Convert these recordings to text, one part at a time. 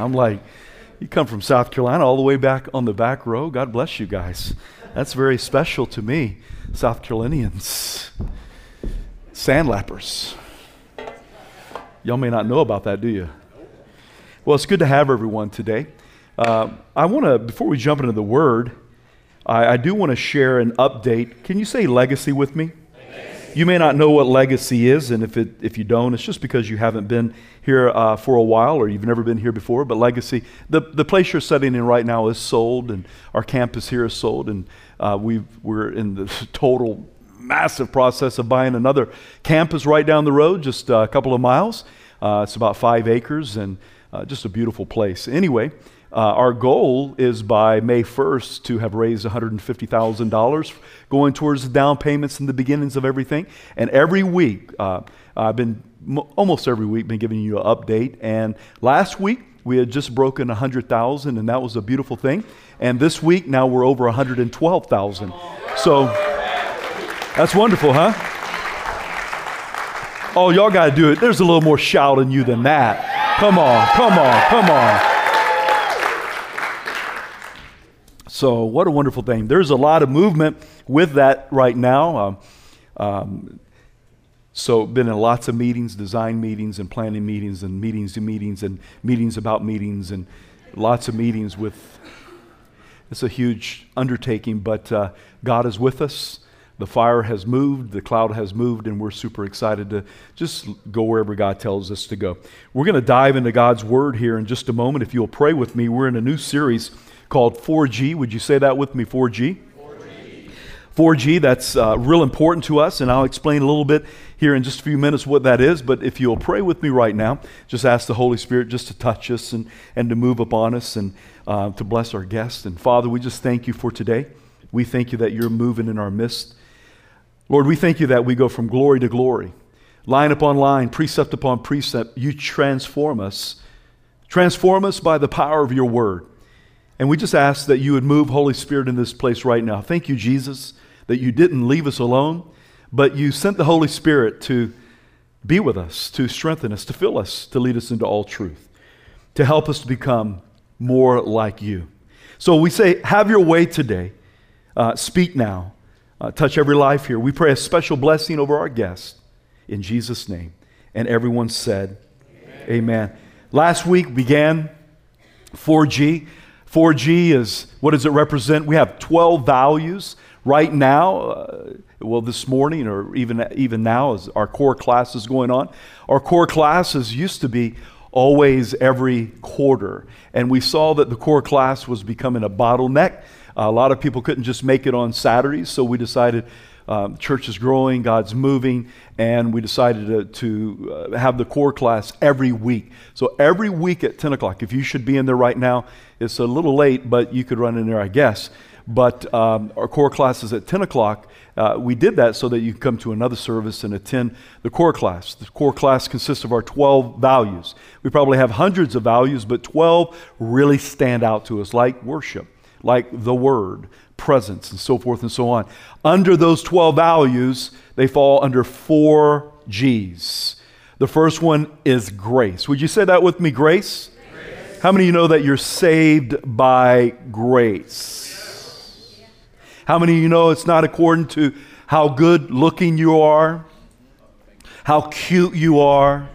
I'm like, you come from South Carolina all the way back on the back row. God bless you guys. That's very special to me. South Carolinians, sandlappers. Y'all may not know about that, do you? Well, it's good to have everyone today. Uh, I want to, before we jump into the word, I, I do want to share an update. Can you say legacy with me? You may not know what legacy is, and if, it, if you don't, it's just because you haven't been here uh, for a while or you've never been here before. But legacy, the, the place you're sitting in right now is sold, and our campus here is sold, and uh, we we're in the total massive process of buying another campus right down the road, just a couple of miles. Uh, it's about five acres and uh, just a beautiful place. Anyway, uh, our goal is by May 1st to have raised $150,000 going towards the down payments and the beginnings of everything. And every week, uh, I've been almost every week been giving you an update. And last week, we had just broken 100,000, and that was a beautiful thing. And this week, now we're over 112,000. So that's wonderful, huh? Oh, y'all got to do it. There's a little more shout in you than that. Come on, come on, come on. So, what a wonderful thing. There's a lot of movement with that right now. Um, um, so, been in lots of meetings, design meetings, and planning meetings, and meetings to meetings, and meetings about meetings, and lots of meetings with. It's a huge undertaking, but uh, God is with us. The fire has moved, the cloud has moved, and we're super excited to just go wherever God tells us to go. We're going to dive into God's Word here in just a moment. If you'll pray with me, we're in a new series called 4G. Would you say that with me? 4G? 4G, 4G that's uh, real important to us, and I'll explain a little bit here in just a few minutes what that is. But if you'll pray with me right now, just ask the Holy Spirit just to touch us and, and to move upon us and uh, to bless our guests. And Father, we just thank you for today. We thank you that you're moving in our midst. Lord, we thank you that we go from glory to glory, line upon line, precept upon precept. You transform us. Transform us by the power of your word. And we just ask that you would move, Holy Spirit, in this place right now. Thank you, Jesus, that you didn't leave us alone, but you sent the Holy Spirit to be with us, to strengthen us, to fill us, to lead us into all truth, to help us to become more like you. So we say, have your way today. Uh, speak now. Uh, touch every life here. We pray a special blessing over our guests in Jesus' name. And everyone said, Amen. Amen. Last week began 4G. 4G is what does it represent? We have 12 values right now. Uh, well, this morning or even even now, as our core class is going on, our core classes used to be always every quarter, and we saw that the core class was becoming a bottleneck. Uh, a lot of people couldn't just make it on Saturdays, so we decided um, church is growing, God's moving, and we decided to, to uh, have the core class every week. So every week at 10 o'clock, if you should be in there right now, it's a little late, but you could run in there, I guess. But um, our core class is at 10 o'clock. Uh, we did that so that you can come to another service and attend the core class. The core class consists of our 12 values. We probably have hundreds of values, but 12 really stand out to us, like worship, like the Word, presence, and so forth and so on. Under those 12 values, they fall under four G's. The first one is grace. Would you say that with me, grace? grace. How many of you know that you're saved by grace? How many of you know it's not according to how good looking you are, how cute you are,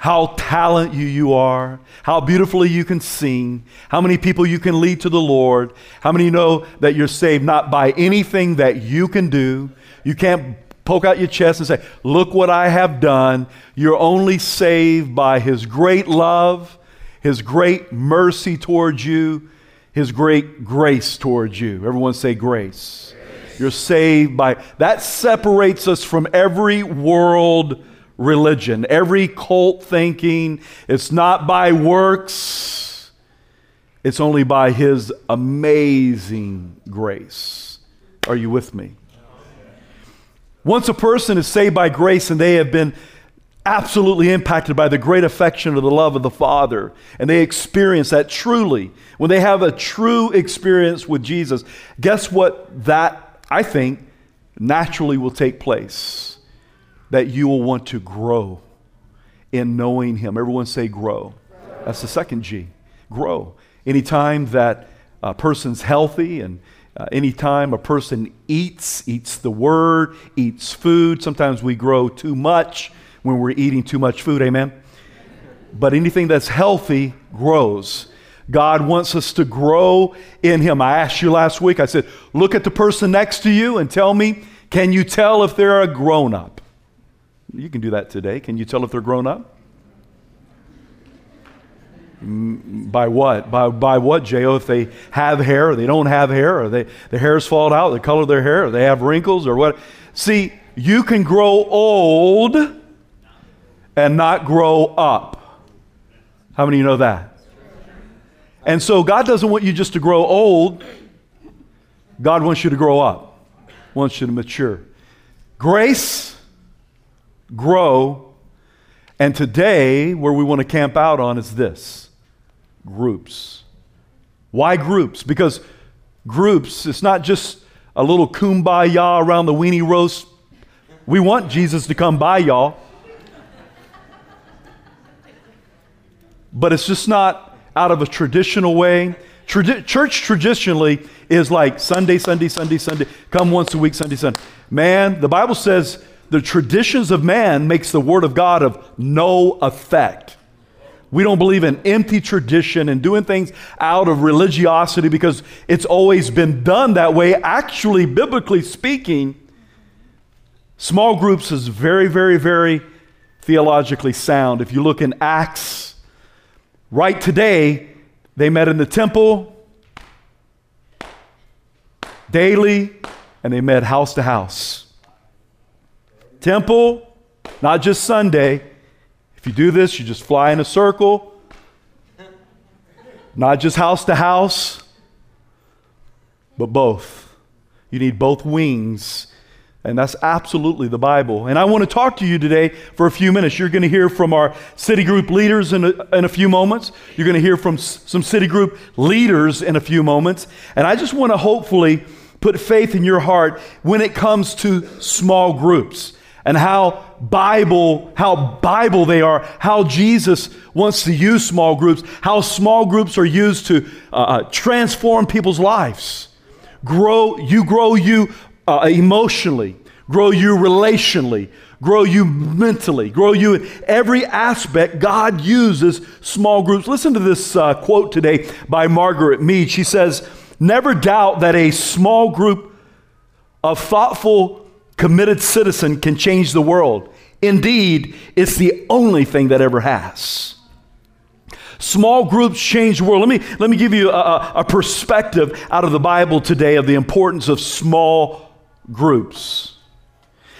how talented you, you are, how beautifully you can sing, how many people you can lead to the Lord, how many know that you're saved not by anything that you can do. You can't poke out your chest and say, Look what I have done. You're only saved by His great love, His great mercy towards you, His great grace towards you. Everyone say grace. grace. You're saved by that separates us from every world religion, every cult thinking. It's not by works, it's only by His amazing grace. Are you with me? Once a person is saved by grace and they have been absolutely impacted by the great affection of the love of the Father, and they experience that truly, when they have a true experience with Jesus, guess what that, I think, naturally will take place? That you will want to grow in knowing Him. Everyone say, grow. That's the second G. Grow. Anytime that a person's healthy and uh, anytime a person eats, eats the word, eats food, sometimes we grow too much when we're eating too much food, amen? But anything that's healthy grows. God wants us to grow in Him. I asked you last week, I said, look at the person next to you and tell me, can you tell if they're a grown up? You can do that today. Can you tell if they're grown up? Mm, by what? By, by what, J.O.? If they have hair or they don't have hair, or they, their hair's fallen out, the color of their hair, or they have wrinkles, or what? See, you can grow old and not grow up. How many of you know that? And so God doesn't want you just to grow old, God wants you to grow up, wants you to mature. Grace, grow, and today, where we want to camp out on is this groups. Why groups? Because groups, it's not just a little kumbaya around the weenie roast. We want Jesus to come by, y'all. But it's just not out of a traditional way. Tradi- church traditionally is like Sunday, Sunday, Sunday, Sunday, come once a week, Sunday, Sunday. Man, the Bible says the traditions of man makes the word of God of no effect. We don't believe in empty tradition and doing things out of religiosity because it's always been done that way. Actually, biblically speaking, small groups is very, very, very theologically sound. If you look in Acts, right today, they met in the temple daily and they met house to house. Temple, not just Sunday if you do this, you just fly in a circle, not just house to house, but both. You need both wings. And that's absolutely the Bible. And I want to talk to you today for a few minutes. You're going to hear from our city group leaders in a, in a few moments. You're going to hear from s- some city group leaders in a few moments. And I just want to hopefully put faith in your heart when it comes to small groups and how Bible, how Bible they are, how Jesus wants to use small groups, how small groups are used to uh, uh transform people's lives. Grow, you grow you uh, emotionally, grow you relationally, grow you mentally, grow you in every aspect. God uses small groups. Listen to this uh, quote today by Margaret Mead. She says, Never doubt that a small group of thoughtful committed citizen can change the world. Indeed, it's the only thing that ever has. Small groups change the world. Let me, let me give you a, a perspective out of the Bible today of the importance of small groups.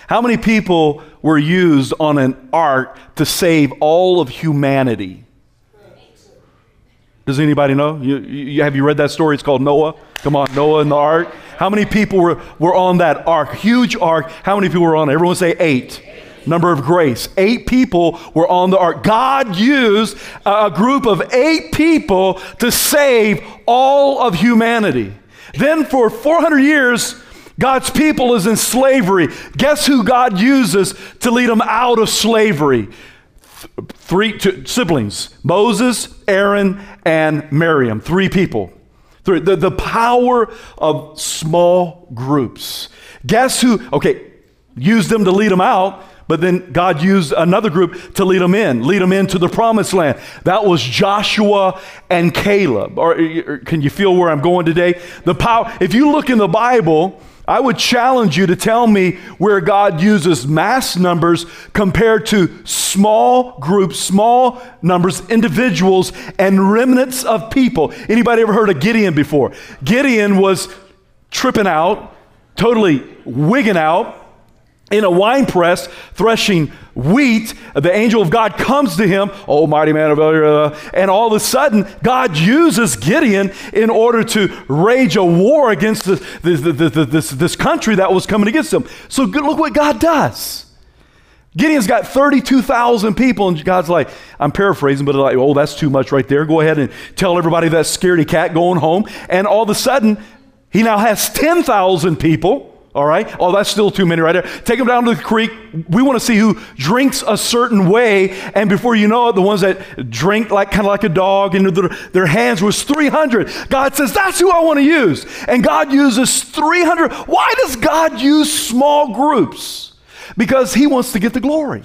How many people were used on an ark to save all of humanity? Does anybody know? You, you, have you read that story? It's called Noah. Come on, Noah and the ark. How many people were, were on that ark? Huge ark. How many people were on it? Everyone say eight. Number of grace. Eight people were on the ark. God used a group of eight people to save all of humanity. Then for 400 years, God's people is in slavery. Guess who God uses to lead them out of slavery? Three two, siblings Moses, Aaron, and Miriam. Three people. The, the power of small groups. Guess who? Okay, use them to lead them out, but then God used another group to lead them in, lead them into the promised land. That was Joshua and Caleb. Or, or can you feel where I'm going today? The power. If you look in the Bible, I would challenge you to tell me where God uses mass numbers compared to small groups, small numbers, individuals, and remnants of people. Anybody ever heard of Gideon before? Gideon was tripping out, totally wigging out in a wine press threshing wheat the angel of god comes to him oh mighty man of uh, and all of a sudden god uses gideon in order to rage a war against this, this, this, this country that was coming against him so look what god does Gideon's got 32,000 people, and God's like, I'm paraphrasing, but like, oh, that's too much right there. Go ahead and tell everybody that scaredy cat going home. And all of a sudden, he now has 10,000 people All right? Oh, that's still too many right there. Take them down to the creek. We want to see who drinks a certain way. And before you know it, the ones that drink like kind of like a dog and their, their hands was 300. God says, that's who I want to use. And God uses 300. Why does God use small groups? Because He wants to get the glory.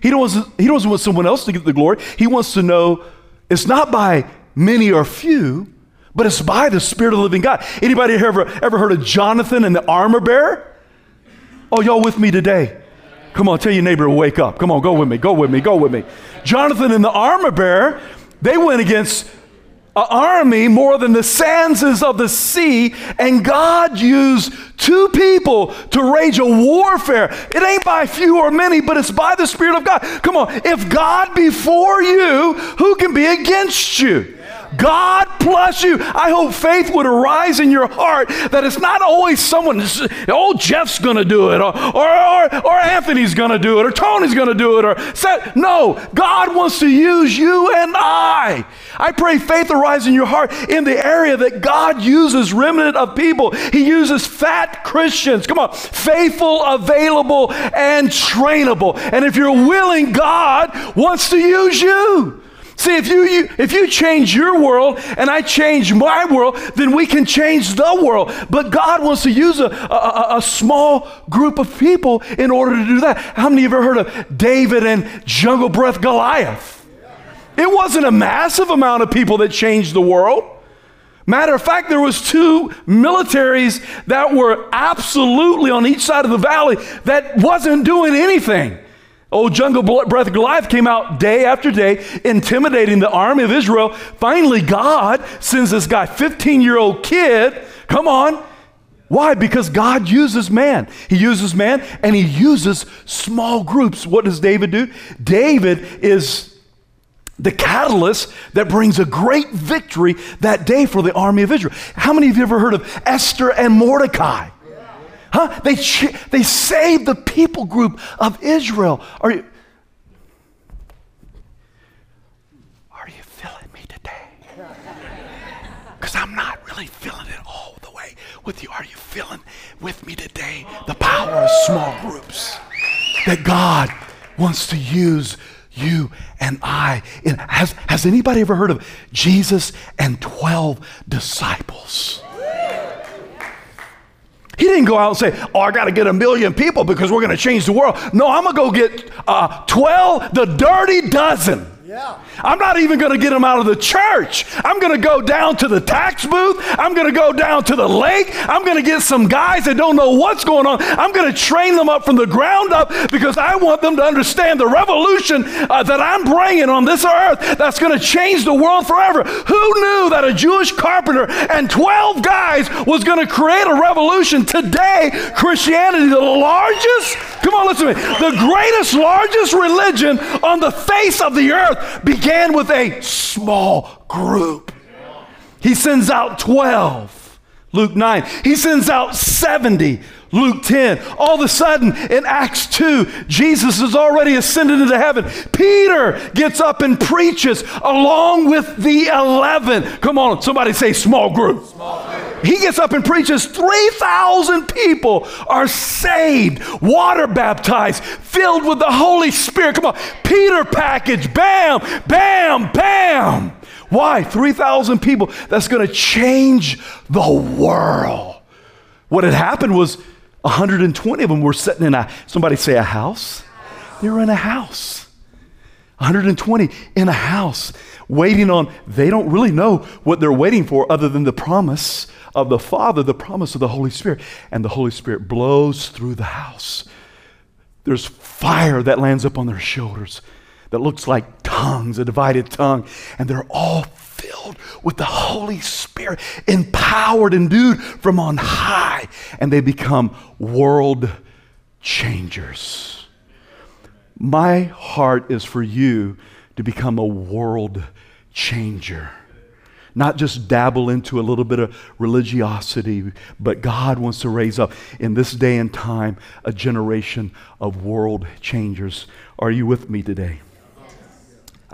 He doesn't, he doesn't want someone else to get the glory. He wants to know it's not by many or few, but it's by the Spirit of the living God. Anybody ever, ever heard of Jonathan and the armor bearer? Oh, y'all with me today? Come on, tell your neighbor to wake up. Come on, go with me, go with me, go with me. Jonathan and the armor bearer, they went against an army more than the sands of the sea, and God used two people to wage a warfare. It ain't by few or many, but it's by the Spirit of God. Come on, if God be for you, who can be against you? God bless you. I hope faith would arise in your heart that it's not always someone, oh, Jeff's going to do it, or, or, or, or Anthony's going to do it, or Tony's going to do it, or Seth. no, God wants to use you and I. I pray faith arise in your heart in the area that God uses remnant of people. He uses fat Christians. Come on, faithful, available, and trainable. And if you're willing, God wants to use you. See, if you, you, if you change your world and I change my world, then we can change the world. But God wants to use a, a, a small group of people in order to do that. How many of you ever heard of David and Jungle Breath Goliath? It wasn't a massive amount of people that changed the world. Matter of fact, there was two militaries that were absolutely on each side of the valley that wasn't doing anything. Old jungle breath Goliath came out day after day, intimidating the army of Israel. Finally, God sends this guy, 15 year old kid. Come on. Why? Because God uses man. He uses man and he uses small groups. What does David do? David is the catalyst that brings a great victory that day for the army of Israel. How many of you ever heard of Esther and Mordecai? Huh? They, they saved the people group of Israel. Are you, are you feeling me today? Because I'm not really feeling it all the way with you. Are you feeling with me today the power of small groups? That God wants to use you and I. Has, has anybody ever heard of Jesus and 12 disciples? He didn't go out and say, Oh, I got to get a million people because we're going to change the world. No, I'm going to go get uh, 12, the dirty dozen. Yeah. I'm not even going to get them out of the church. I'm going to go down to the tax booth. I'm going to go down to the lake. I'm going to get some guys that don't know what's going on. I'm going to train them up from the ground up because I want them to understand the revolution uh, that I'm bringing on this earth that's going to change the world forever. Who knew that a Jewish carpenter and 12 guys was going to create a revolution? Today, Christianity, the largest, come on, listen to me, the greatest, largest religion on the face of the earth began with a small group. He sends out 12, Luke 9. He sends out 70, Luke 10. All of a sudden, in Acts 2, Jesus is already ascended into heaven. Peter gets up and preaches along with the 11. Come on, somebody say small group. Small group. He gets up and preaches. 3,000 people are saved, water baptized, filled with the Holy Spirit. Come on, Peter package. Bam, bam, bam. Why? 3,000 people. That's going to change the world. What had happened was 120 of them were sitting in a, somebody say a house? They were in a house. 120 in a house, waiting on, they don't really know what they're waiting for other than the promise of the Father, the promise of the Holy Spirit. And the Holy Spirit blows through the house. There's fire that lands up on their shoulders that looks like tongues, a divided tongue. And they're all filled with the Holy Spirit, empowered, endued from on high. And they become world changers. My heart is for you to become a world changer not just dabble into a little bit of religiosity, but God wants to raise up in this day and time a generation of world changers. Are you with me today?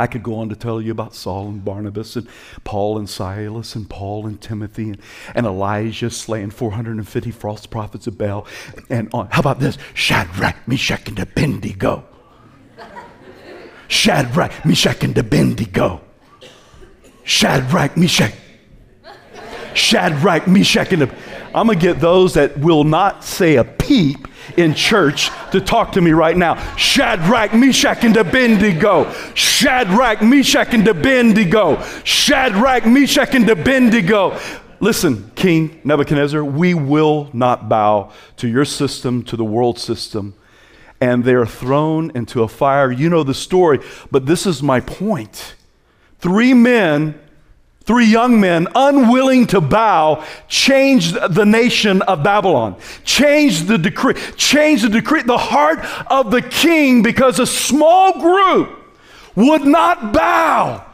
I could go on to tell you about Saul and Barnabas and Paul and Silas and Paul and Timothy and, and Elijah slaying 450 false prophets of Baal. And on. How about this? Shadrach, Meshach, and Abednego. Shadrach, Meshach, and Abednego. Shadrach, Meshach. Shadrach, Meshach, and Abednego. I'm going to get those that will not say a peep in church to talk to me right now. Shadrach, Meshach, and Abednego. Shadrach, Meshach, and Abednego. Shadrach, Meshach, and Abednego. Listen, King Nebuchadnezzar, we will not bow to your system, to the world system. And they're thrown into a fire. You know the story, but this is my point. Three men Three young men, unwilling to bow, changed the nation of Babylon, changed the decree, changed the decree, the heart of the king because a small group would not bow.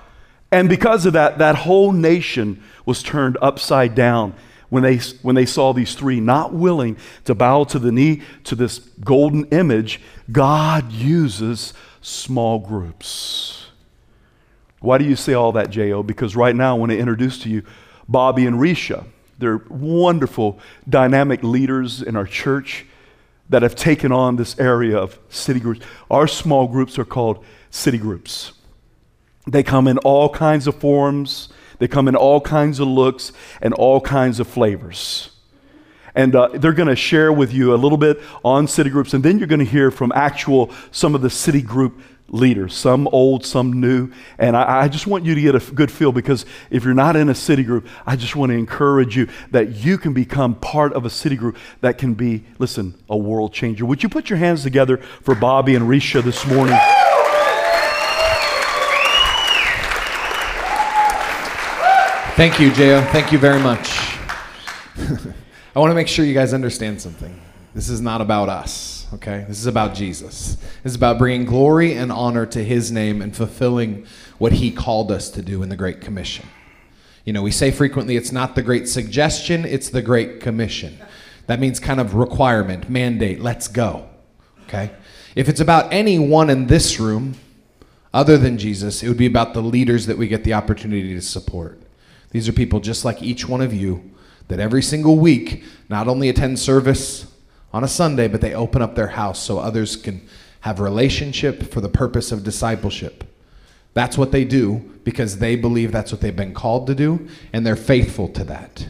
And because of that, that whole nation was turned upside down when they, when they saw these three not willing to bow to the knee to this golden image. God uses small groups. Why do you say all that, J.O.? Because right now I want to introduce to you Bobby and Risha. They're wonderful, dynamic leaders in our church that have taken on this area of city groups. Our small groups are called city groups. They come in all kinds of forms, they come in all kinds of looks, and all kinds of flavors. And uh, they're going to share with you a little bit on city groups, and then you're going to hear from actual some of the city group leaders, some old, some new. And I, I, just want you to get a good feel because if you're not in a city group, I just want to encourage you that you can become part of a city group that can be, listen, a world changer. Would you put your hands together for Bobby and Risha this morning? Thank you, J.O. Thank you very much. I want to make sure you guys understand something. This is not about us okay? This is about Jesus. This is about bringing glory and honor to his name and fulfilling what he called us to do in the Great Commission. You know, we say frequently it's not the Great Suggestion, it's the Great Commission. That means kind of requirement, mandate, let's go, okay? If it's about anyone in this room other than Jesus, it would be about the leaders that we get the opportunity to support. These are people just like each one of you that every single week not only attend service, on a Sunday, but they open up their house so others can have relationship for the purpose of discipleship. That's what they do because they believe that's what they've been called to do, and they're faithful to that.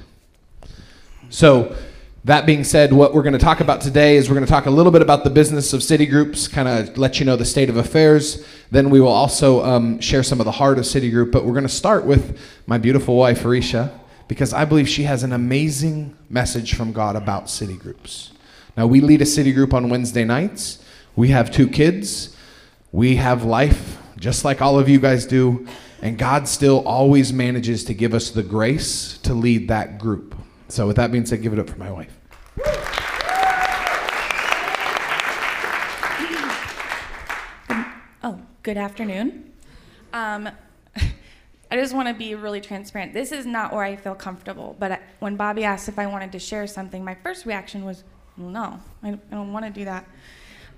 So, that being said, what we're going to talk about today is we're going to talk a little bit about the business of city groups, kind of let you know the state of affairs. Then we will also um, share some of the heart of city group. But we're going to start with my beautiful wife, Arisha, because I believe she has an amazing message from God about city groups. Now, we lead a city group on Wednesday nights. We have two kids. We have life just like all of you guys do. And God still always manages to give us the grace to lead that group. So, with that being said, give it up for my wife. Oh, good afternoon. Um, I just want to be really transparent. This is not where I feel comfortable. But when Bobby asked if I wanted to share something, my first reaction was, no, I, don't want to do that.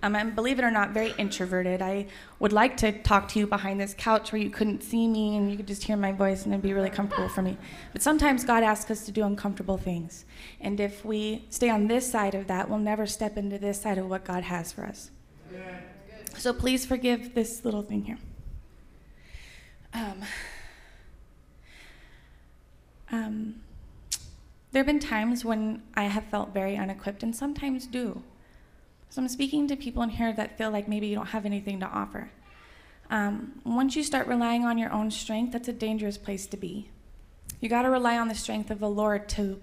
Um, I'm, believe it or not, very introverted. I would like to talk to you behind this couch where you couldn't see me and you could just hear my voice and it'd be really comfortable for me. But sometimes God asks us to do uncomfortable things. And if we stay on this side of that, we'll never step into this side of what God has for us. So please forgive this little thing here. Um, um, there have been times when I have felt very unequipped, and sometimes do. So I'm speaking to people in here that feel like maybe you don't have anything to offer. Um, once you start relying on your own strength, that's a dangerous place to be. You got to rely on the strength of the Lord to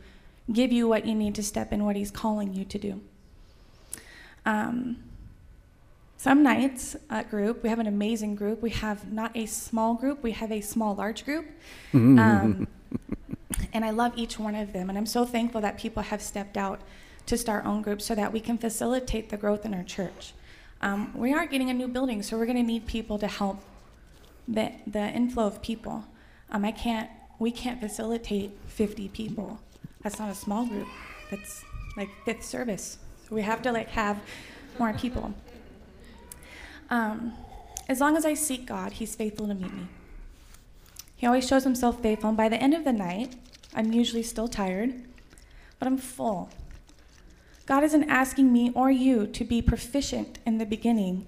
give you what you need to step in what He's calling you to do. Um, some nights at group, we have an amazing group. We have not a small group, we have a small, large group. Um, and I love each one of them. And I'm so thankful that people have stepped out to start own groups so that we can facilitate the growth in our church. Um, we are getting a new building, so we're going to need people to help the, the inflow of people. Um, I can't, we can't facilitate 50 people. That's not a small group. That's like fifth service. So we have to like have more people. Um, As long as I seek God, He's faithful to meet me. He always shows Himself faithful, and by the end of the night, I'm usually still tired, but I'm full. God isn't asking me or you to be proficient in the beginning.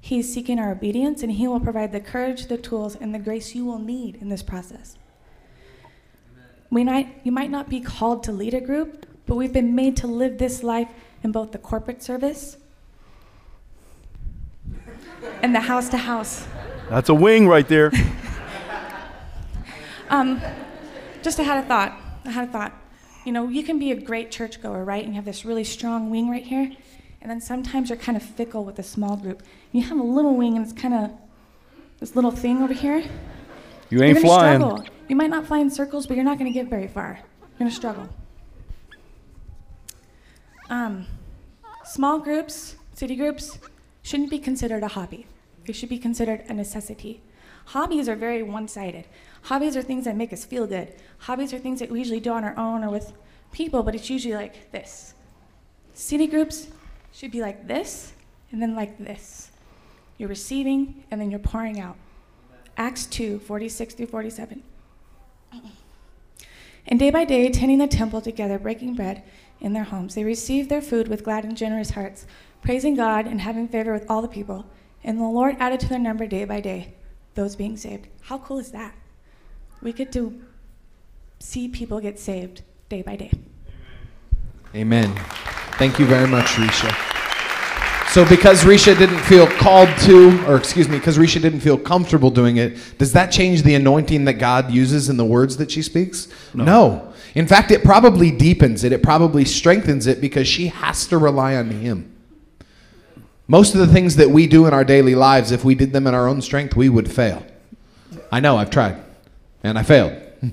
He is seeking our obedience, and He will provide the courage, the tools, and the grace you will need in this process. We might, you might not be called to lead a group, but we've been made to live this life in both the corporate service and the house to house. That's a wing right there. Um, just I had a thought. I had a thought. You know, you can be a great churchgoer, right? And you have this really strong wing right here. And then sometimes you're kind of fickle with a small group. You have a little wing and it's kind of this little thing over here. You ain't flying. Struggle. You might not fly in circles, but you're not going to get very far. You're going to struggle. Um, small groups, city groups, shouldn't be considered a hobby. They should be considered a necessity. Hobbies are very one sided. Hobbies are things that make us feel good. Hobbies are things that we usually do on our own or with people, but it's usually like this. City groups should be like this and then like this. You're receiving and then you're pouring out. Acts 2 46 through 47. And day by day, tending the temple together, breaking bread in their homes, they received their food with glad and generous hearts, praising God and having favor with all the people. And the Lord added to their number day by day those being saved. How cool is that? We get to see people get saved day by day. Amen. Thank you very much, Risha. So, because Risha didn't feel called to, or excuse me, because Risha didn't feel comfortable doing it, does that change the anointing that God uses in the words that she speaks? No. In fact, it probably deepens it, it probably strengthens it because she has to rely on Him. Most of the things that we do in our daily lives, if we did them in our own strength, we would fail. I know, I've tried, and I failed.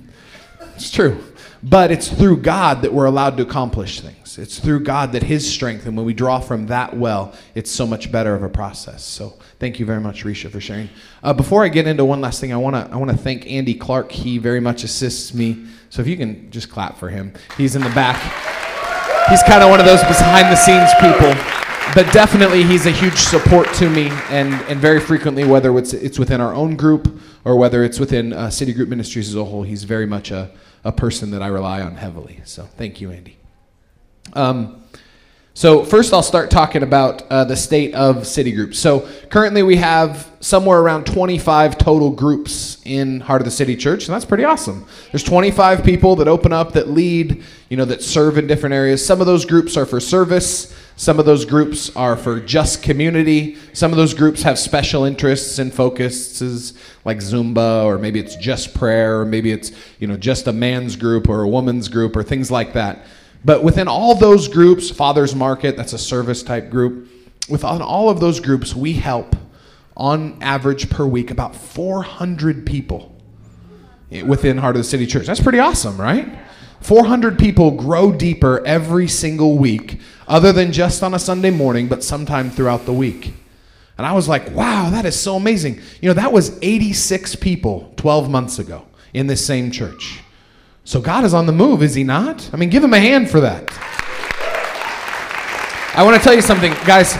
it's true. But it's through God that we're allowed to accomplish things. It's through God that His strength, and when we draw from that well, it's so much better of a process. So thank you very much, Risha, for sharing. Uh, before I get into one last thing, I want to I want to thank Andy Clark. He very much assists me. So if you can just clap for him, he's in the back. He's kind of one of those behind the scenes people but definitely he's a huge support to me and, and very frequently whether it's, it's within our own group or whether it's within uh, city group ministries as a whole he's very much a, a person that i rely on heavily. So thank you andy. Um, so first i'll start talking about uh, the state of city groups so currently we have somewhere around 25 total groups in heart of the city church and that's pretty awesome. There's 25 people that open up that lead you know that serve in different areas. Some of those groups are for service some of those groups are for just community. Some of those groups have special interests and focuses like Zumba or maybe it's just prayer or maybe it's, you know, just a man's group or a woman's group or things like that. But within all those groups, Father's Market, that's a service type group. Within all of those groups, we help on average per week about 400 people within Heart of the City Church. That's pretty awesome, right? 400 people grow deeper every single week, other than just on a Sunday morning, but sometime throughout the week. And I was like, wow, that is so amazing. You know, that was 86 people 12 months ago in this same church. So God is on the move, is He not? I mean, give Him a hand for that. I want to tell you something, guys.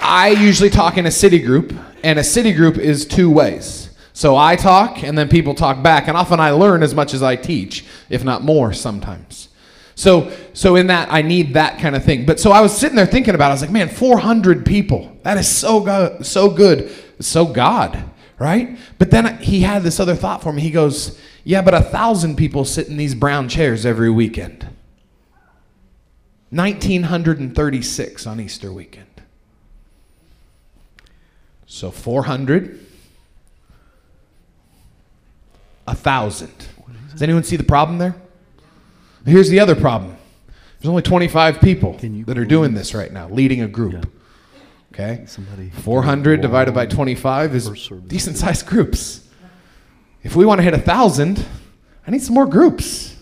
I usually talk in a city group, and a city group is two ways. So I talk, and then people talk back, and often I learn as much as I teach, if not more sometimes. So, so in that, I need that kind of thing. But so I was sitting there thinking about. it. I was like, man, 400 people. That is so good, so good, so God, right? But then he had this other thought for me. He goes, yeah, but a thousand people sit in these brown chairs every weekend. 1936 on Easter weekend. So 400, a thousand. Does anyone see the problem there? Here's the other problem. There's only 25 people that are doing this right now, leading a group. Okay? 400 divided by 25 is decent sized groups. If we want to hit a thousand, I need some more groups.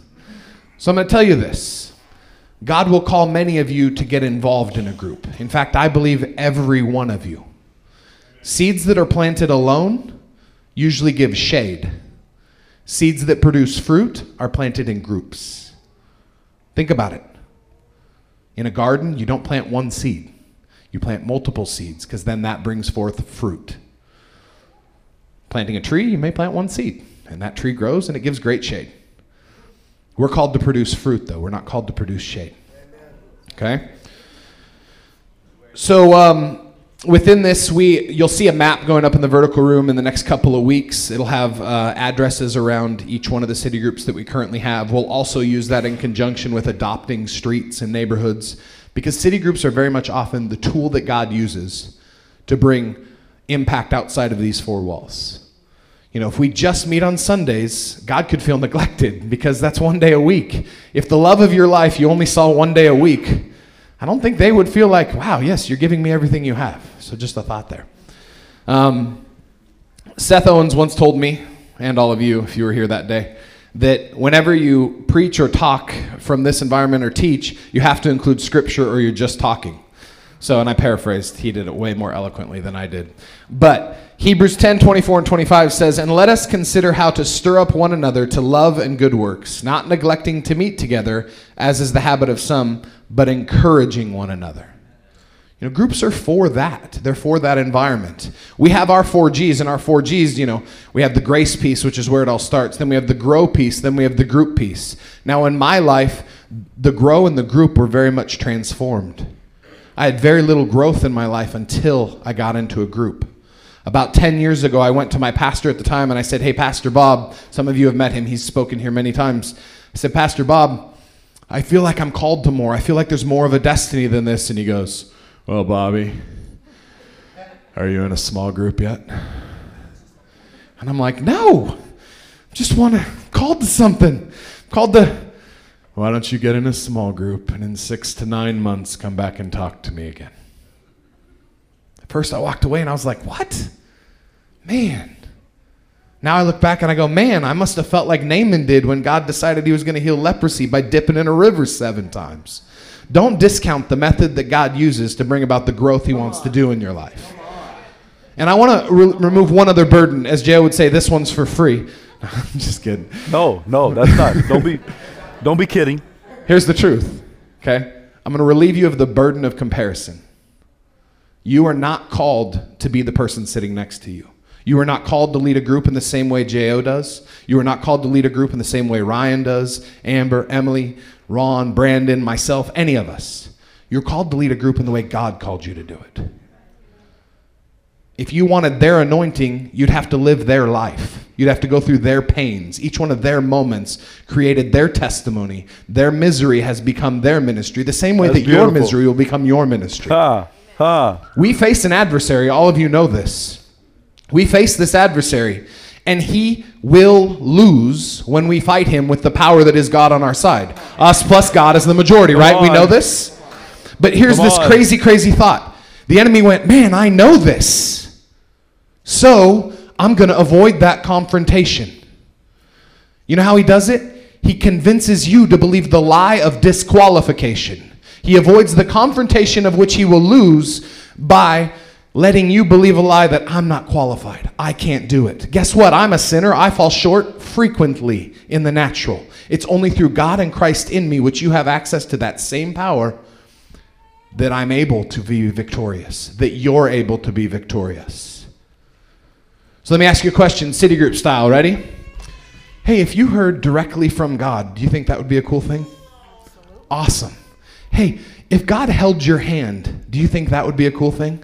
So I'm going to tell you this. God will call many of you to get involved in a group. In fact, I believe every one of you. Seeds that are planted alone usually give shade. Seeds that produce fruit are planted in groups. Think about it. In a garden, you don't plant one seed. You plant multiple seeds because then that brings forth fruit. Planting a tree, you may plant one seed, and that tree grows and it gives great shade. We're called to produce fruit, though. We're not called to produce shade. Okay? So, um, within this, we you'll see a map going up in the vertical room in the next couple of weeks. It'll have uh, addresses around each one of the city groups that we currently have. We'll also use that in conjunction with adopting streets and neighborhoods because city groups are very much often the tool that God uses to bring impact outside of these four walls. You know, if we just meet on Sundays, God could feel neglected because that's one day a week. If the love of your life you only saw one day a week, I don't think they would feel like, wow, yes, you're giving me everything you have. So just a thought there. Um, Seth Owens once told me, and all of you, if you were here that day, that whenever you preach or talk from this environment or teach, you have to include scripture or you're just talking. So, and I paraphrased, he did it way more eloquently than I did. But Hebrews 10 24 and 25 says, And let us consider how to stir up one another to love and good works, not neglecting to meet together, as is the habit of some, but encouraging one another. You know, groups are for that. They're for that environment. We have our four G's, and our four G's, you know, we have the grace piece, which is where it all starts. Then we have the grow piece. Then we have the group piece. Now, in my life, the grow and the group were very much transformed. I had very little growth in my life until I got into a group. About 10 years ago, I went to my pastor at the time and I said, Hey, Pastor Bob, some of you have met him. He's spoken here many times. I said, Pastor Bob, I feel like I'm called to more. I feel like there's more of a destiny than this. And he goes, Well, Bobby, are you in a small group yet? And I'm like, No, just want to called to something. Called to why don't you get in a small group and in six to nine months come back and talk to me again? At first, I walked away and I was like, What? Man. Now I look back and I go, Man, I must have felt like Naaman did when God decided he was going to heal leprosy by dipping in a river seven times. Don't discount the method that God uses to bring about the growth he wants to do in your life. And I want to re- remove one other burden. As Joe would say, this one's for free. I'm just kidding. No, no, that's not. Don't be, don't be kidding. Here's the truth, okay? I'm going to relieve you of the burden of comparison. You are not called to be the person sitting next to you. You are not called to lead a group in the same way J.O. does. You are not called to lead a group in the same way Ryan does, Amber, Emily, Ron, Brandon, myself, any of us. You're called to lead a group in the way God called you to do it. If you wanted their anointing, you'd have to live their life. You'd have to go through their pains. Each one of their moments created their testimony. Their misery has become their ministry, the same way That's that your misery will become your ministry. Ha, ha. We face an adversary. All of you know this. We face this adversary, and he will lose when we fight him with the power that is God on our side. Us plus God is the majority, right? We know this. But here's Come this on. crazy, crazy thought. The enemy went, Man, I know this. So I'm going to avoid that confrontation. You know how he does it? He convinces you to believe the lie of disqualification. He avoids the confrontation of which he will lose by letting you believe a lie that I'm not qualified. I can't do it. Guess what? I'm a sinner. I fall short frequently in the natural. It's only through God and Christ in me, which you have access to that same power, that I'm able to be victorious, that you're able to be victorious. So let me ask you a question, city group style. Ready? Hey, if you heard directly from God, do you think that would be a cool thing? Awesome. Hey, if God held your hand, do you think that would be a cool thing?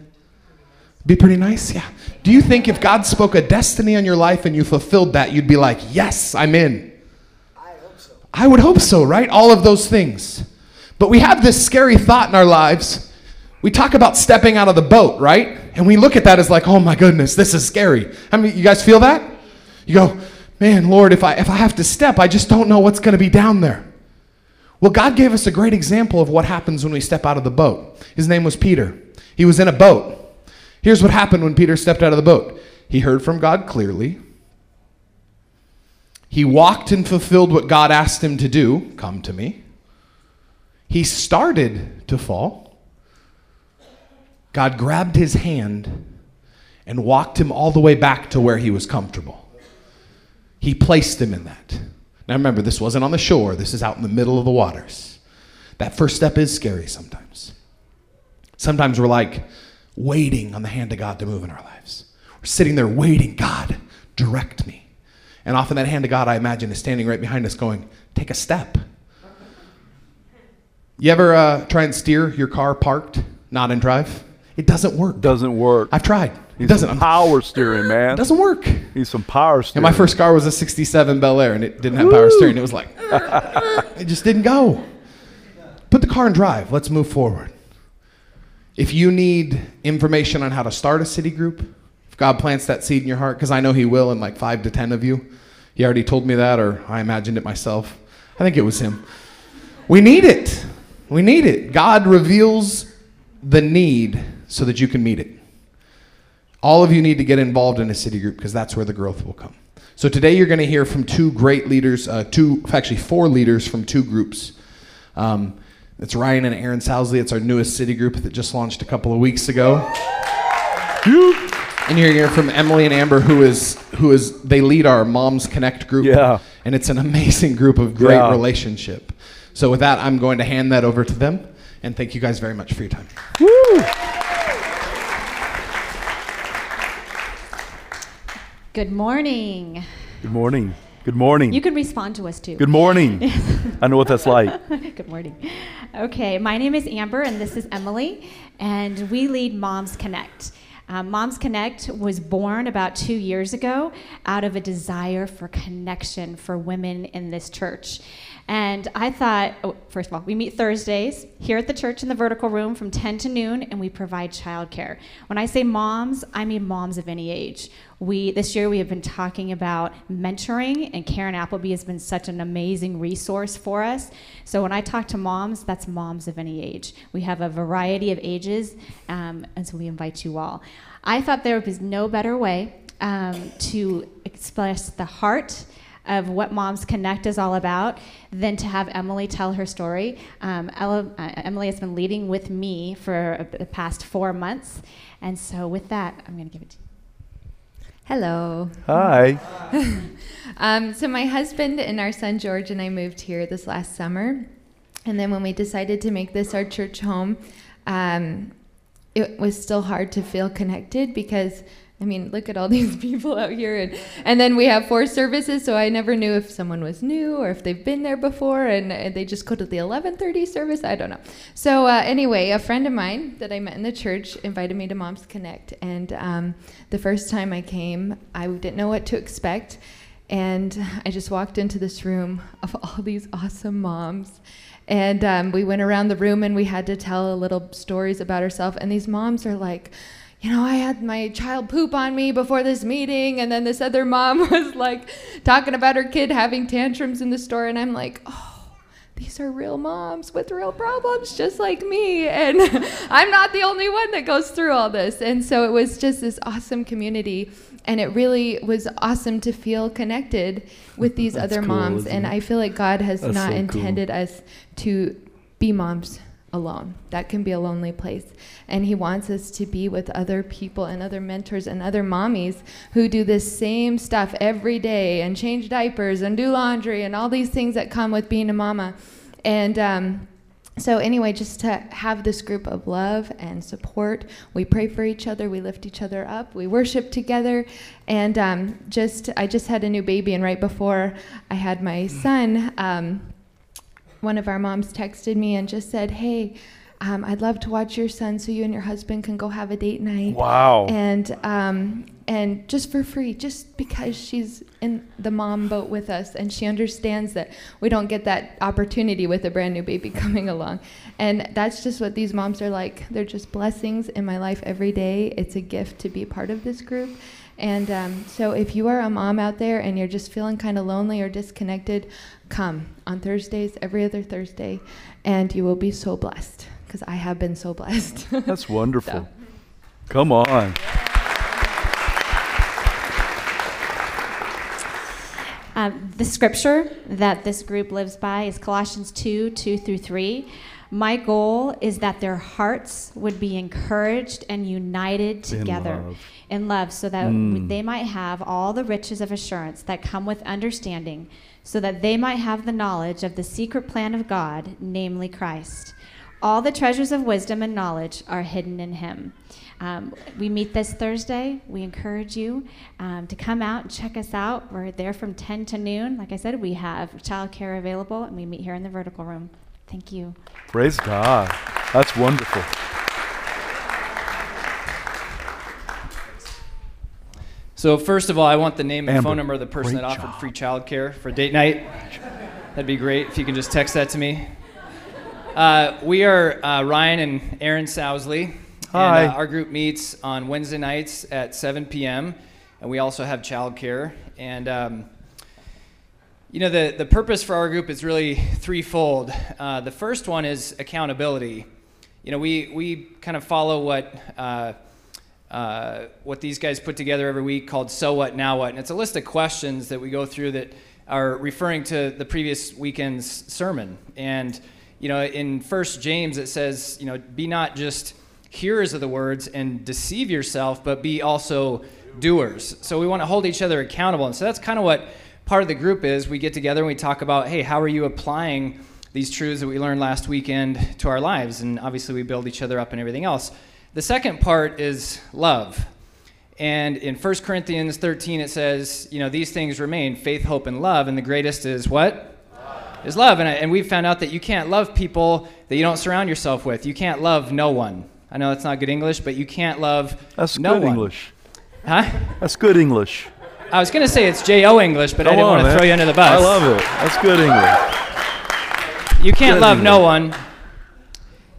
Be pretty nice? Yeah. Do you think if God spoke a destiny on your life and you fulfilled that, you'd be like, yes, I'm in? I hope so. I would hope so, right? All of those things. But we have this scary thought in our lives. We talk about stepping out of the boat, right? And we look at that as like, oh my goodness, this is scary. I mean, you guys feel that? You go, man, Lord, if I if I have to step, I just don't know what's going to be down there. Well, God gave us a great example of what happens when we step out of the boat. His name was Peter. He was in a boat. Here's what happened when Peter stepped out of the boat. He heard from God clearly. He walked and fulfilled what God asked him to do. Come to me. He started to fall. God grabbed his hand and walked him all the way back to where he was comfortable. He placed him in that. Now remember, this wasn't on the shore, this is out in the middle of the waters. That first step is scary sometimes. Sometimes we're like waiting on the hand of God to move in our lives. We're sitting there waiting, God, direct me. And often that hand of God, I imagine, is standing right behind us going, take a step. You ever uh, try and steer your car parked, not in drive? It doesn't work. Doesn't work. I've tried. It doesn't. some power steering, man. It doesn't work. Need some power And steering. my first car was a 67 Bel Air, and it didn't have power steering. It was like, it just didn't go. Put the car in drive. Let's move forward. If you need information on how to start a city group, if God plants that seed in your heart, because I know He will in like five to 10 of you. He already told me that, or I imagined it myself. I think it was Him. We need it. We need it. God reveals the need so that you can meet it. All of you need to get involved in a city group because that's where the growth will come. So today you're going to hear from two great leaders, uh, two actually four leaders from two groups. Um, it's Ryan and Aaron Sousley. It's our newest city group that just launched a couple of weeks ago. And you're hearing from Emily and Amber, who is who is they lead our Moms Connect group. Yeah. and it's an amazing group of great Yeah. relationship. So with that, I'm going to hand that over to them. And thank you guys very much for your time. Woo! Good morning. Good morning. Good morning. You can respond to us too. Good morning. I know what that's like. Good morning. Okay, my name is Amber and this is Emily, and we lead Moms Connect. Um, Moms Connect was born about two years ago out of a desire for connection for women in this church. And I thought, oh, first of all, we meet Thursdays here at the church in the vertical room from 10 to noon, and we provide childcare. When I say moms, I mean moms of any age. We this year we have been talking about mentoring, and Karen Appleby has been such an amazing resource for us. So when I talk to moms, that's moms of any age. We have a variety of ages, um, and so we invite you all. I thought there was no better way um, to express the heart of what Moms Connect is all about than to have Emily tell her story. Um, Ella, uh, Emily has been leading with me for the past four months, and so with that, I'm going to give it to you. Hello. Hi. Um, so my husband and our son George and I moved here this last summer, and then when we decided to make this our church home, um, it was still hard to feel connected because. I mean, look at all these people out here, and, and then we have four services, so I never knew if someone was new or if they've been there before, and, they just go to the 11:30 service. I don't know. So uh, anyway, a friend of mine that I met in the church invited me to Moms Connect, and um, the first time I came, I didn't know what to expect. And I just walked into this room of all these awesome moms. And um, we went around the room and we had to tell a little stories about ourselves. And these moms are like, you know, I had my child poop on me before this meeting. And then this other mom was like talking about her kid having tantrums in the store. And I'm like, oh, these are real moms with real problems, just like me. And I'm not the only one that goes through all this. And so it was just this awesome community. And it really was awesome to feel connected with these That's other cool, moms. And? I feel like God has That's not so cool. intended us to be moms alone. That can be a lonely place. And He wants us to be with other people and other mentors and other mommies who do this same stuff every day and change diapers and do laundry and all these things that come with being a mama. And um, so, anyway, just to have this group of love and support, we pray for each other, we lift each other up, we worship together, and um, just I just had a new baby, and right before I had my son, um, one of our moms texted me and just said, "Hey, um, I'd love to watch your son, so you and your husband can go have a date night." Wow. And um, and just for free, just because she's in the mom boat with us, and she understands that we don't get that opportunity with a brand new baby coming along, and that's just what these moms are like. They're just blessings in my life every day. It's a gift to be part of this group. And um, so, if you are a mom out there and you're just feeling kind of lonely or disconnected, come on Thursdays, every other Thursday, and you will be so blessed because I have been so blessed. That's wonderful. So. Come on. Um, the scripture that this group lives by is Colossians 2 2 through 3. My goal is that their hearts would be encouraged and united together love. in love, so that Mm. they might have all the riches of assurance that come with understanding, so that they might have the knowledge of the secret plan of God, namely Christ. All the treasures of wisdom and knowledge are hidden in him. Um, we meet this Thursday. We encourage you um, to come out and check us out. We're there from 10 to noon. Like I said, we have childcare available, and we meet here in the vertical room. Thank you. Praise God. That's wonderful. So first of all, I want the name and Amber, phone number of the person that offered job. free childcare for date night. That'd be great if you can just text that to me. Uh, we are uh, Ryan and Aaron Sousley. Hi. And, uh, our group meets on Wednesday nights at 7 p.m. And we also have childcare. And um, you know, the, the purpose for our group is really threefold. Uh, the first one is accountability. You know, we, we kind of follow what, uh, uh, what these guys put together every week called So What, Now What. And it's a list of questions that we go through that are referring to the previous weekend's sermon. And, you know, in First James, it says, you know, be not just hearers of the words and deceive yourself, but be also doers. So we want to hold each other accountable. And so that's kind of what part of the group is. We get together and we talk about, hey, how are you applying these truths that we learned last weekend to our lives? And obviously, we build each other up and everything else. The second part is love. And in 1 Corinthians 13, it says, you know, these things remain faith, hope, and love. And the greatest is what? Love. Is love. And, I, and we've found out that you can't love people that you don't surround yourself with. You can't love no one. I know that's not good English, but you can't love That's no good one. English. Huh? That's good English. I was going to say it's J-O English, but I didn't on, want to man. throw you under the bus. I love it. That's good English. You can't Good love no one.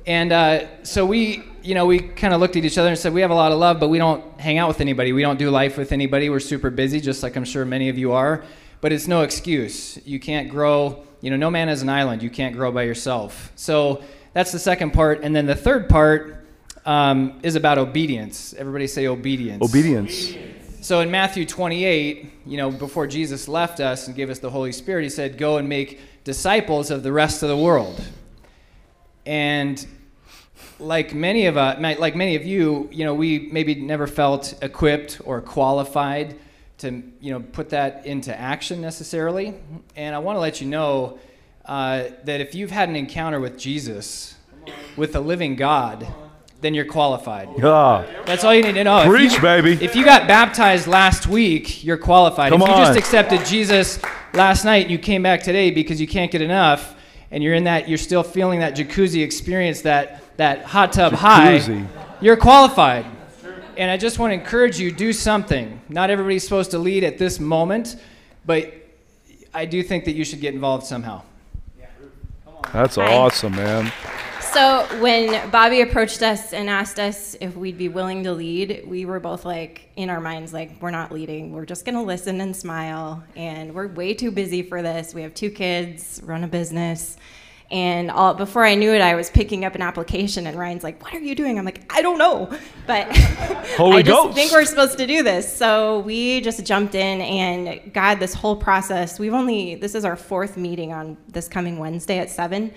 And uh, so we, you know, we kind of looked at each other and said, we have a lot of love, but we don't hang out with anybody. We don't do life with anybody. We're super busy, just like I'm sure many of you are. But it's no excuse. You can't grow, you know, no man is an island. You can't grow by yourself. So that's the second part. And then the third part um, is about obedience. Everybody say obedience. Obedience. So in Matthew 28, you know, before Jesus left us and gave us the Holy Spirit, he said, Go and make disciples of the rest of the world. And like many of us, like many of you, you know, we maybe never felt equipped or qualified to, you know, put that into action necessarily. And I want to let you know uh, that if you've had an encounter with Jesus, with the living God, then you're qualified. Yeah. That's all you need to know. If Preach, you- baby. If you got baptized last week, you're qualified. Come if you on. just accepted Jesus last night and you came back today because you can't get enough, and you're in that, you're still feeling that jacuzzi experience, that that hot tub high, Jacuzzi. you're qualified. And I just want to encourage you, do something. Not everybody's supposed to lead at this moment, but I do think that you should get involved somehow. That's awesome, man. So when Bobby approached us and asked us if we'd be willing to lead, we were both like in our minds like we're not leading. We're just going to listen and smile and we're way too busy for this. We have two kids, run a business. And all, before I knew it, I was picking up an application, and Ryan's like, "What are you doing?" I'm like, "I don't know, but Holy I just Ghost. think we're supposed to do this." So we just jumped in, and God, this whole process, we've only this is our fourth meeting on this coming Wednesday at seven.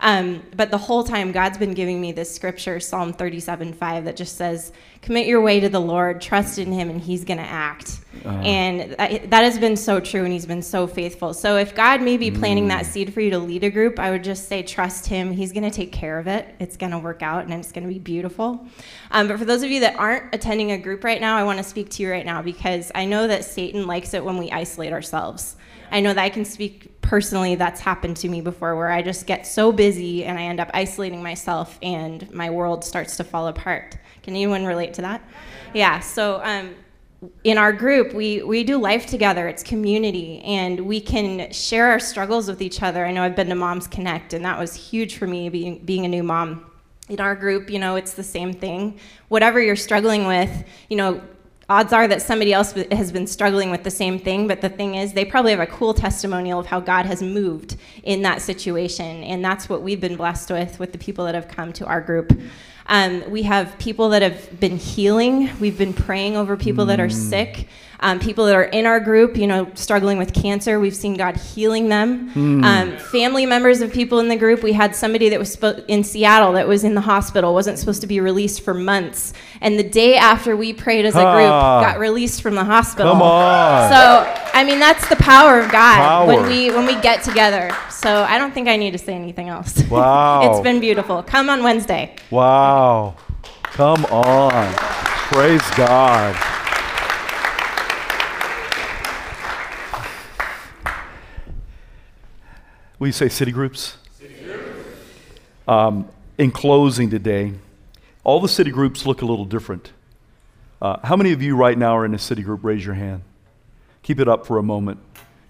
Um, but the whole time, God's been giving me this scripture, Psalm 37 5, that just says, Commit your way to the Lord, trust in Him, and He's going to act. And that, that has been so true, and He's been so faithful. So if God may be planting that seed for you to lead a group, I would just say, Trust Him. He's going to take care of it. It's going to work out, and it's going to be beautiful. Um, but for those of you that aren't attending a group right now, I want to speak to you right now because I know that Satan likes it when we isolate ourselves. I know that I can speak personally, that's happened to me before where I just get so busy and I end up isolating myself and my world starts to fall apart. Can anyone relate to that? Yeah, so um, in our group, we, we do life together. It's community, and we can share our struggles with each other. I know I've been to Moms Connect, and that was huge for me being, being a new mom. In our group, you know, it's the same thing. Whatever you're struggling with, you know, odds are that somebody else has been struggling with the same thing, but the thing is, they probably have a cool testimonial of how God has moved in that situation. And that's what we've been blessed with, with the people that have come to our group. Um, we have people that have been healing. We've been praying over people that are sick. Um, people that are in our group, you know, struggling with cancer, we've seen God healing them. Um, family members of people in the group, we had somebody that was spo- in Seattle that was in the hospital, wasn't supposed to be released for months. And the day after we prayed as a group, Ah. got released from the hospital. Come on. So, I mean, that's the power of God Power. when we when we get together. So, I don't think I need to say anything else. Wow. it's been beautiful. Come on Wednesday. Wow. Come on. Praise God. Will you say city groups? Um, in closing today, all the city groups look a little different. Uh, how many of you right now are in a city group? Raise your hand. Keep it up for a moment.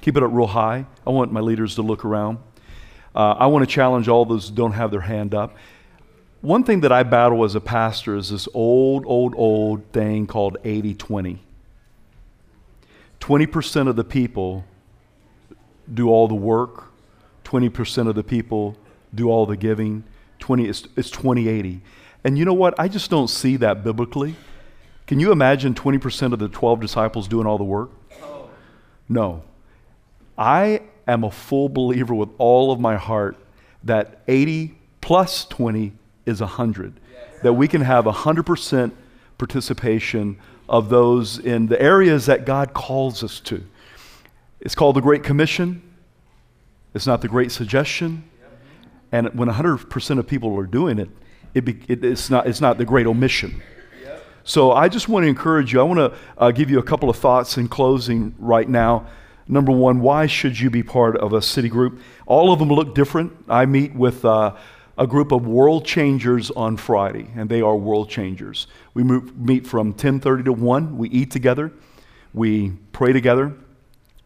Keep it up real high. I want my leaders to look around. Uh, I want to challenge all those who don't have their hand up. One thing that I battle as a pastor is this old, old, old thing called 80 20. 20% of the people do all the work, 20% of the people do all the giving, 20, it's, it's 20 80. And you know what? I just don't see that biblically. Can you imagine 20% of the 12 disciples doing all the work? No. I am a full believer with all of my heart that 80 plus 20 is 100. That we can have 100% participation of those in the areas that God calls us to. It's called the Great Commission. It's not the Great Suggestion. And when 100% of people are doing it, it, be, it it's, not, it's not the Great Omission. So I just want to encourage you. I want to uh, give you a couple of thoughts in closing right now. Number one, why should you be part of a city group? All of them look different. I meet with uh, a group of world changers on Friday, and they are world changers. We move, meet from 10:30 to 1. We eat together, we pray together,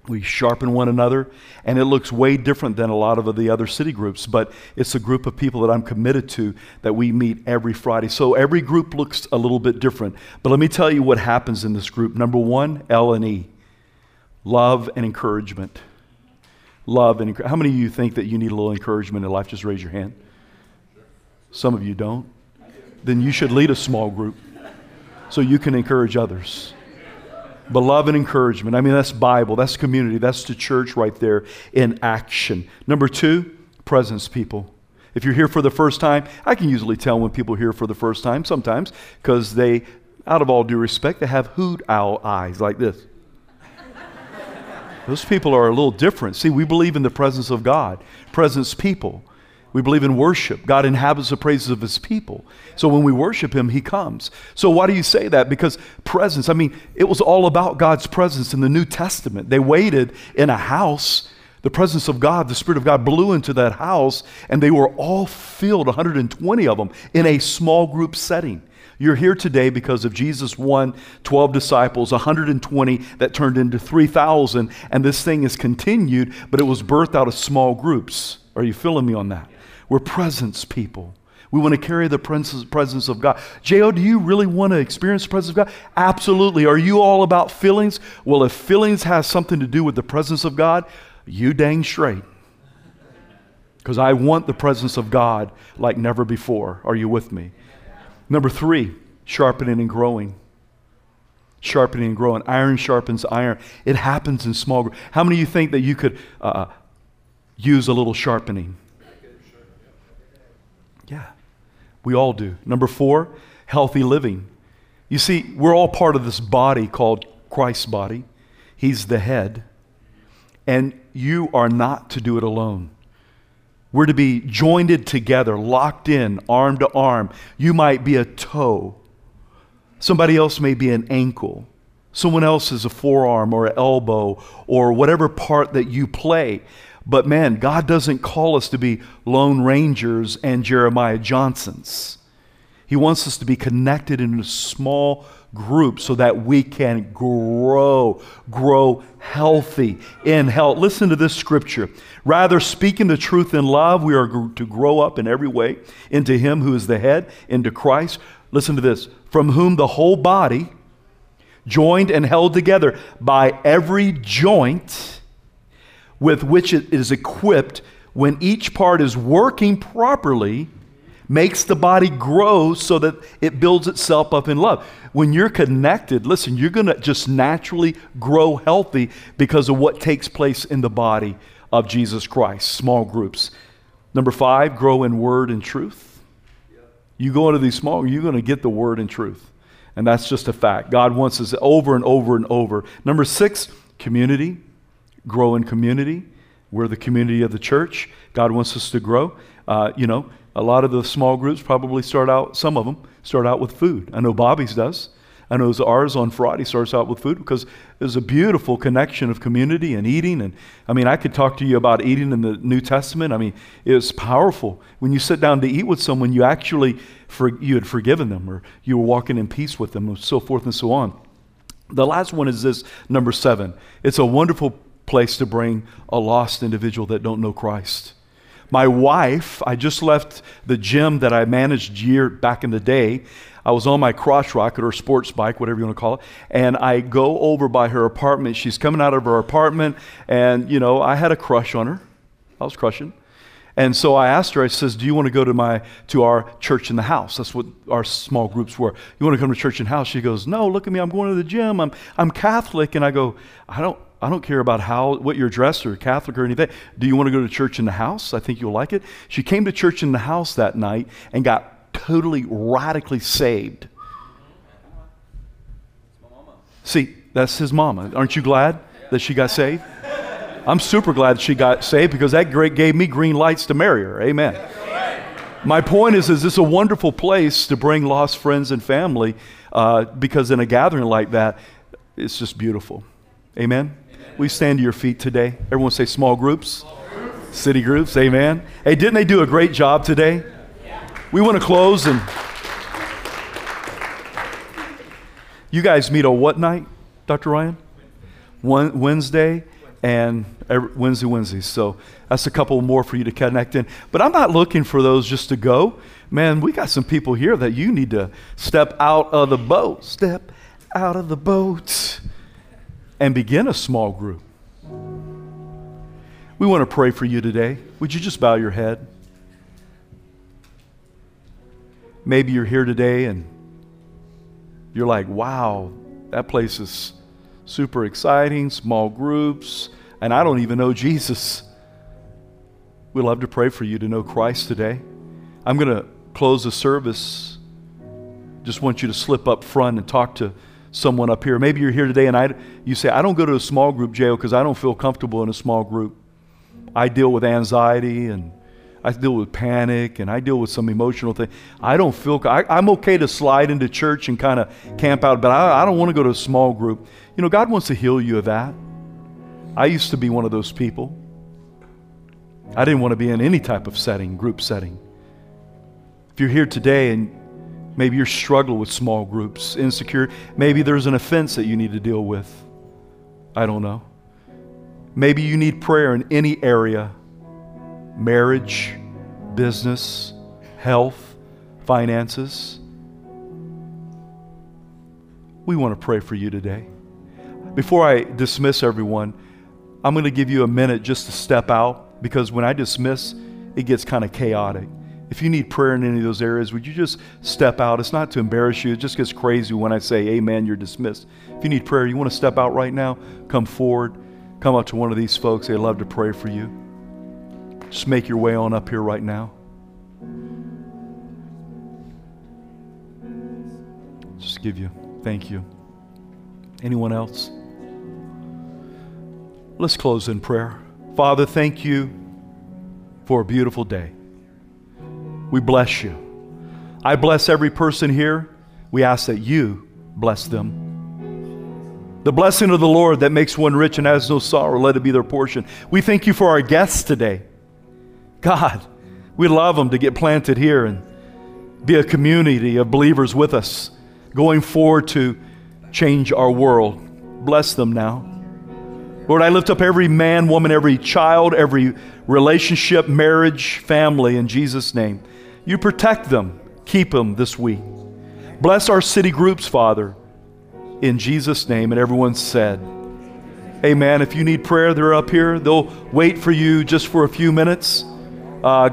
we sharpen one another, and it looks way different than a lot of the other city groups. But it's a group of people that I'm committed to that we meet every Friday. So every group looks a little bit different. But let me tell you what happens in this group. Number one, L and E, love and encouragement. Love and encour- how many of you think that you need a little encouragement in life? Just raise your hand. Some of you don't. Then you should lead a small group so you can encourage others. But love and encouragement. I mean, that's Bible, that's community, that's the church right there in action. Number two, presence people. If you're here for the first time, I can usually tell when people are here for the first time sometimes because they, out of all due respect, they have hoot owl eyes like this. Those people are a little different. See, we believe in the presence of God, presence people. We believe in worship. God inhabits the praises of his people. So when we worship him, he comes. So why do you say that? Because presence, I mean, it was all about God's presence in the New Testament. They waited in a house. The presence of God, the Spirit of God blew into that house, and they were all filled, 120 of them, in a small group setting. You're here today because of Jesus won 12 disciples, 120 that turned into 3,000, and this thing has continued, but it was birthed out of small groups. Are you feeling me on that? We're presence people. We want to carry the presence of God. J.O., do you really want to experience the presence of God? Absolutely. Are you all about feelings? Well, if feelings has something to do with the presence of God, you dang straight. Because I want the presence of God like never before. Are you with me? Number three, sharpening and growing. Sharpening and growing. Iron sharpens iron. It happens in small groups. How many of you think that you could uh, use a little sharpening? Yeah, we all do. Number four, healthy living. You see, we're all part of this body called Christ's body. He's the head. And you are not to do it alone. We're to be jointed together, locked in, arm to arm. You might be a toe. Somebody else may be an ankle. Someone else is a forearm or an elbow or whatever part that you play. But man, God doesn't call us to be Lone Rangers and Jeremiah Johnsons. He wants us to be connected in a small group so that we can grow, grow healthy in health. Listen to this scripture. Rather, speaking the truth in love, we are to grow up in every way into Him who is the head, into Christ. Listen to this from whom the whole body, joined and held together by every joint with which it is equipped, when each part is working properly, makes the body grow so that it builds itself up in love. When you're connected, listen, you're going to just naturally grow healthy because of what takes place in the body of Jesus Christ. Small groups. Number five, grow in word and truth. You go into these small, you're going to get the word and truth. And that's just a fact. God wants us over and over and over. Number six, community. Grow in community. We're the community of the church. God wants us to grow. Uh, you know, a lot of the small groups probably start out, some of them start out with food. I know Bobby's does. I know ours on Friday starts out with food because there's a beautiful connection of community and eating. And I mean, I could talk to you about eating in the New Testament. I mean, it's powerful. When you sit down to eat with someone, you actually, for, you had forgiven them or you were walking in peace with them and so forth and so on. The last one is this, number seven. It's a wonderful place to bring a lost individual that don't know Christ. My wife, I just left the gym that I managed year back in the day. I was on my crotch rocket or sports bike, whatever you want to call it, and I go over by her apartment. She's coming out of her apartment, and you know, I had a crush on her. I was crushing. And so I asked her, I says, Do you want to go to my to our church in the house? That's what our small groups were. You want to come to church in the house? She goes, No, look at me, I'm going to the gym. I'm I'm Catholic. And I go, I don't I don't care about how what you're dressed or Catholic or anything. Do you want to go to church in the house? I think you'll like it. She came to church in the house that night and got totally radically saved. See, that's his mama. Aren't you glad that she got saved? I'm super glad she got saved because that gave me green lights to marry her. Amen. My point is, is this a wonderful place to bring lost friends and family uh, because in a gathering like that, it's just beautiful. Amen. We stand to your feet today. Everyone say small groups, small groups. city groups. Amen. Hey, didn't they do a great job today? Yeah. We want to close and. You guys meet on what night, Dr. Ryan? Wednesday and Wednesday, Wednesdays. So that's a couple more for you to connect in. But I'm not looking for those just to go. Man, we got some people here that you need to step out of the boat. Step out of the boat and begin a small group. We want to pray for you today. Would you just bow your head? Maybe you're here today and you're like, wow, that place is super exciting, small groups, and I don't even know Jesus. We'd love to pray for you to know Christ today. I'm going to close the service. Just want you to slip up front and talk to someone up here. Maybe you're here today and I, you say, I don't go to a small group jail because I don't feel comfortable in a small group. I deal with anxiety and I deal with panic and I deal with some emotional thing. I don't feel, I, am okay to slide into church and kind of camp out, but I, I don't want to go to a small group. You know, God wants to heal you of that. I used to be one of those people. I didn't want to be in any type of setting, group setting. If you're here today and Maybe you're struggling with small groups, insecure. Maybe there's an offense that you need to deal with. I don't know. Maybe you need prayer in any area marriage, business, health, finances. We want to pray for you today. Before I dismiss everyone, I'm going to give you a minute just to step out because when I dismiss, it gets kind of chaotic. If you need prayer in any of those areas, would you just step out? It's not to embarrass you. It just gets crazy when I say, Amen, you're dismissed. If you need prayer, you want to step out right now, come forward. Come up to one of these folks. They'd love to pray for you. Just make your way on up here right now. Just give you, thank you. Anyone else? Let's close in prayer. Father, thank you for a beautiful day. We bless you. I bless every person here. We ask that you bless them. The blessing of the Lord that makes one rich and has no sorrow, let it be their portion. We thank you for our guests today. God, we love them to get planted here and be a community of believers with us going forward to change our world. Bless them now. Lord, I lift up every man, woman, every child, every relationship, marriage, family in Jesus' name. You protect them, keep them this week. Bless our city groups, Father, in Jesus' name. And everyone said, Amen. If you need prayer, they're up here. They'll wait for you just for a few minutes. Uh,